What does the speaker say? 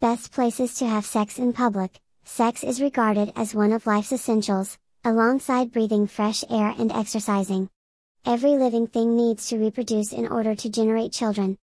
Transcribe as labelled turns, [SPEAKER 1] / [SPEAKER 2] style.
[SPEAKER 1] Best places to have sex in public. Sex is regarded as one of life's essentials, alongside breathing fresh air and exercising. Every living thing needs to reproduce in order to generate children.